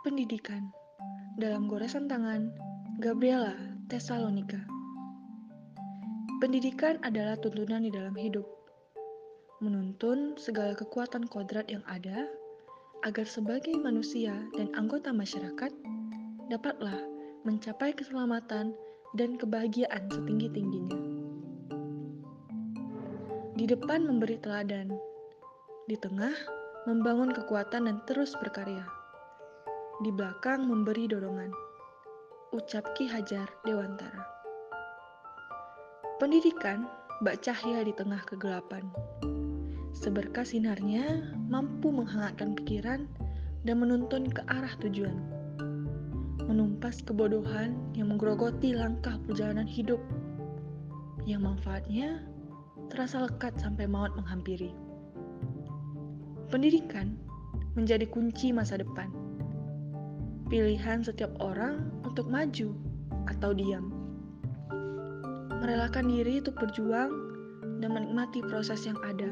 Pendidikan dalam goresan tangan Gabriela Tesalonika. Pendidikan adalah tuntunan di dalam hidup. Menuntun segala kekuatan kodrat yang ada agar sebagai manusia dan anggota masyarakat dapatlah mencapai keselamatan dan kebahagiaan setinggi-tingginya. Di depan memberi teladan, di tengah membangun kekuatan dan terus berkarya. Di belakang memberi dorongan. Ucap Ki Hajar Dewantara. Pendidikan bak cahaya di tengah kegelapan. Seberkas sinarnya mampu menghangatkan pikiran dan menuntun ke arah tujuan. Menumpas kebodohan yang menggerogoti langkah perjalanan hidup. Yang manfaatnya terasa lekat sampai maut menghampiri. Pendidikan menjadi kunci masa depan. Pilihan setiap orang untuk maju atau diam. Merelakan diri untuk berjuang dan menikmati proses yang ada.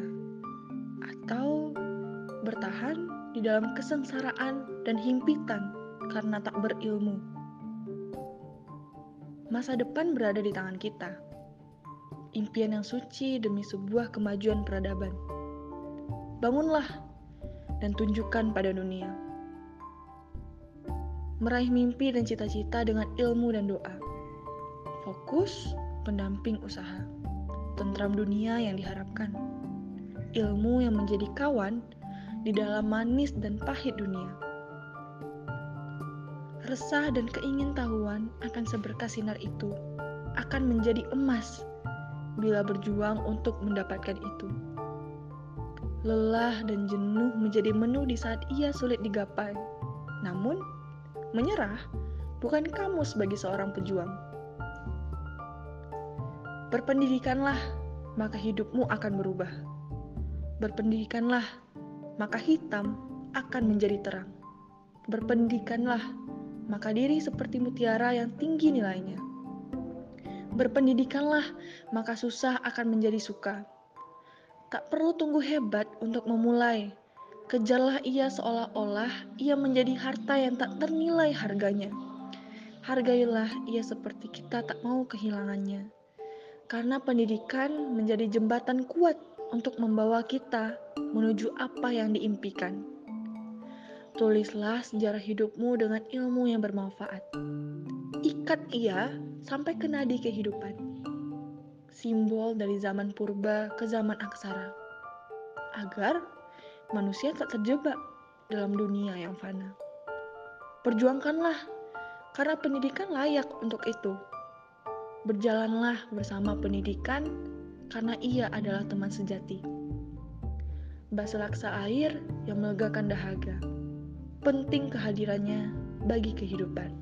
Atau bertahan di dalam kesengsaraan dan himpitan karena tak berilmu. Masa depan berada di tangan kita impian yang suci demi sebuah kemajuan peradaban. Bangunlah dan tunjukkan pada dunia. Meraih mimpi dan cita-cita dengan ilmu dan doa. Fokus, pendamping usaha. Tentram dunia yang diharapkan. Ilmu yang menjadi kawan di dalam manis dan pahit dunia. Resah dan keingintahuan akan seberkas sinar itu akan menjadi emas bila berjuang untuk mendapatkan itu. Lelah dan jenuh menjadi menu di saat ia sulit digapai. Namun, menyerah bukan kamu sebagai seorang pejuang. Berpendidikanlah, maka hidupmu akan berubah. Berpendidikanlah, maka hitam akan menjadi terang. Berpendidikanlah, maka diri seperti mutiara yang tinggi nilainya. Berpendidikanlah, maka susah akan menjadi suka. Tak perlu tunggu hebat untuk memulai. Kejarlah ia seolah-olah ia menjadi harta yang tak ternilai harganya. Hargailah ia seperti kita tak mau kehilangannya. Karena pendidikan menjadi jembatan kuat untuk membawa kita menuju apa yang diimpikan. Tulislah sejarah hidupmu dengan ilmu yang bermanfaat. Ikat ia sampai ke nadi kehidupan. Simbol dari zaman purba ke zaman aksara. Agar manusia tak terjebak dalam dunia yang fana. Perjuangkanlah, karena pendidikan layak untuk itu. Berjalanlah bersama pendidikan, karena ia adalah teman sejati. Baselaksa air yang melegakan dahaga penting kehadirannya bagi kehidupan.